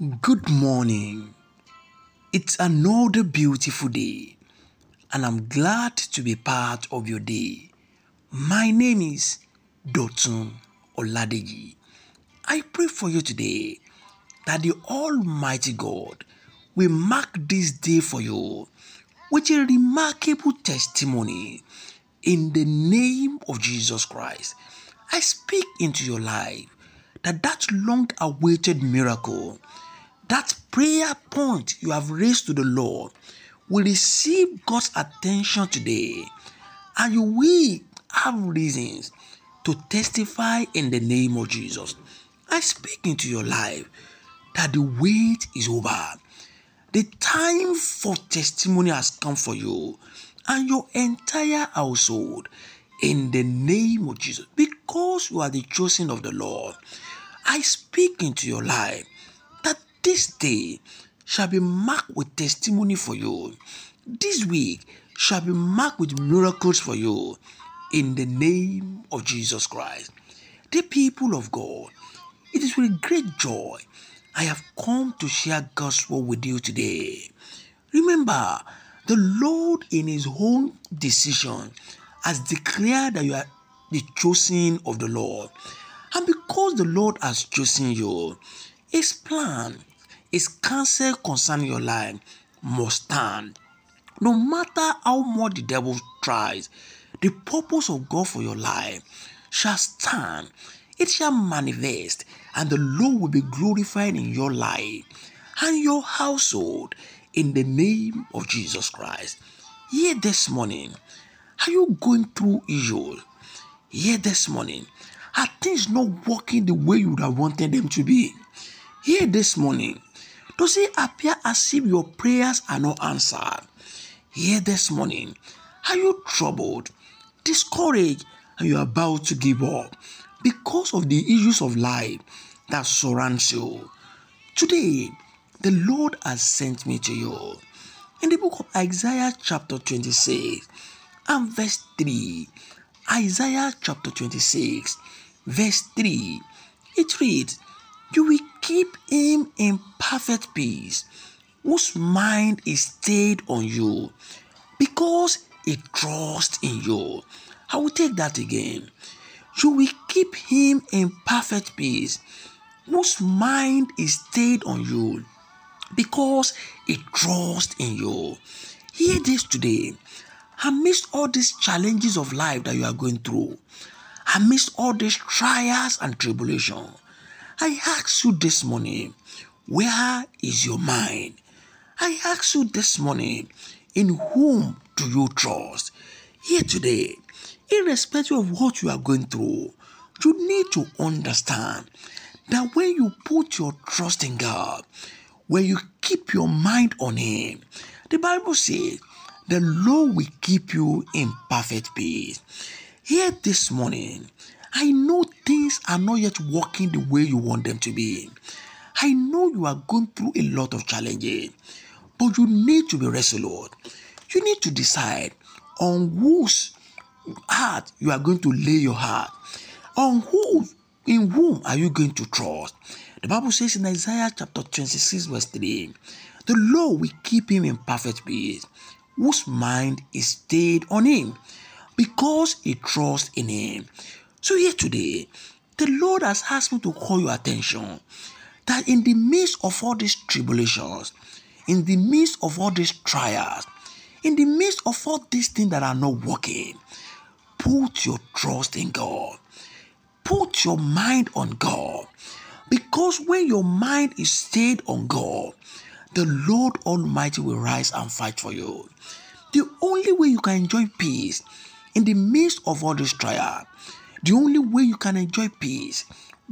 Good morning. It's another beautiful day, and I'm glad to be part of your day. My name is Dotun Oladeji. I pray for you today that the Almighty God will mark this day for you with a remarkable testimony in the name of Jesus Christ. I speak into your life that that long awaited miracle, that prayer point you have raised to the Lord, will receive God's attention today, and you will have reasons to testify in the name of Jesus. I speak into your life that the wait is over. The time for testimony has come for you and your entire household in the name of Jesus because you are the chosen of the Lord. I speak into your life that this day shall be marked with testimony for you. This week shall be marked with miracles for you in the name of Jesus Christ. The people of God, it is with great joy I have come to share gospel with you today. Remember, the Lord in his own decision has declared that you are the chosen of the Lord. And because the Lord has chosen you, his plan, his counsel concerning your life must stand. No matter how much the devil tries, the purpose of God for your life shall stand. It shall manifest, and the Lord will be glorified in your life and your household in the name of Jesus Christ. Here this morning, are you going through issues? Here this morning, are things not working the way you would have wanted them to be? Here this morning, does it appear as if your prayers are not answered? Here this morning, are you troubled, discouraged, and you're about to give up because of the issues of life that surrounds you? Today, the Lord has sent me to you. In the book of Isaiah, chapter 26, and verse 3, Isaiah chapter 26, verse 3, it reads, You will keep him in perfect peace, whose mind is stayed on you, because he trusts in you. I will take that again. You will keep him in perfect peace, whose mind is stayed on you, because he trusts in you. Hear this today. Amidst all these challenges of life that you are going through, amidst all these trials and tribulation, I ask you this morning, where is your mind? I ask you this morning, in whom do you trust? Here today, irrespective of what you are going through, you need to understand that when you put your trust in God, when you keep your mind on Him, the Bible says, the Lord will keep you in perfect peace. Here this morning, I know things are not yet working the way you want them to be. I know you are going through a lot of challenges, but you need to be resolute. You need to decide on whose heart you are going to lay your heart. On who, in whom are you going to trust? The Bible says in Isaiah chapter 26, verse 3, the Lord will keep him in perfect peace, whose mind is stayed on him, because he trusts in him. So, here today, the Lord has asked me to call your attention that in the midst of all these tribulations, in the midst of all these trials, in the midst of all these things that are not working, put your trust in God. Put your mind on God. Because when your mind is stayed on God, the Lord Almighty will rise and fight for you. The only way you can enjoy peace in the midst of all this trial, the only way you can enjoy peace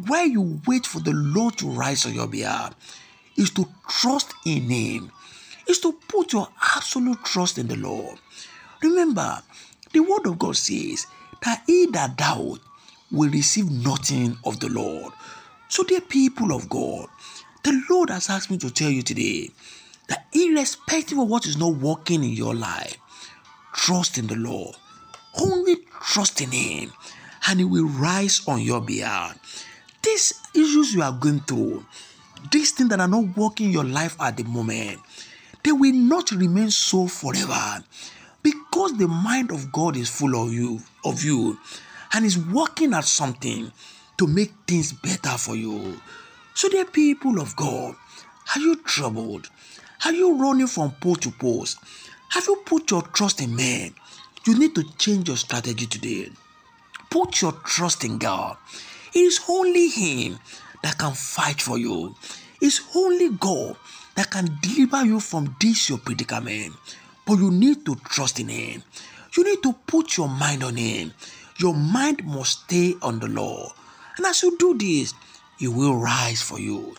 while you wait for the Lord to rise on your behalf is to trust in Him, is to put your absolute trust in the Lord. Remember, the Word of God says that he that doubt will receive nothing of the Lord. So, dear people of God, the Lord has asked me to tell you today that irrespective of what is not working in your life, trust in the Lord. Trust in Him, and He will rise on your behalf. These issues you are going through, these things that are not working in your life at the moment, they will not remain so forever because the mind of God is full of you, of you, and is working at something to make things better for you. So, dear people of God, are you troubled? Are you running from post to post? Have you put your trust in men? You need to change your strategy today. Put your trust in God. It is only Him that can fight for you. It's only God that can deliver you from this your predicament. But you need to trust in Him. You need to put your mind on Him. Your mind must stay on the Lord. And as you do this, He will rise for you.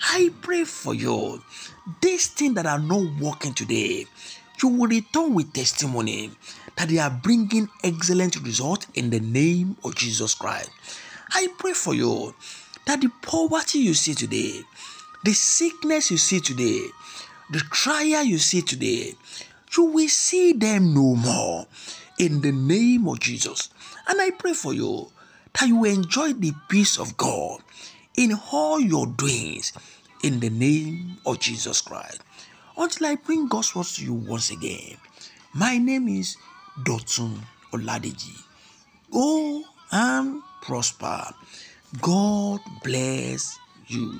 I pray for you. These things that are not working today, you will return with testimony that they are bringing excellent result in the name of Jesus Christ. I pray for you that the poverty you see today, the sickness you see today, the trial you see today, you will see them no more in the name of Jesus. And I pray for you that you enjoy the peace of God in all your doings in the name of Jesus Christ. Until I bring God's words to you once again, my name is Dotun Oladeji. Go and prosper. God bless you.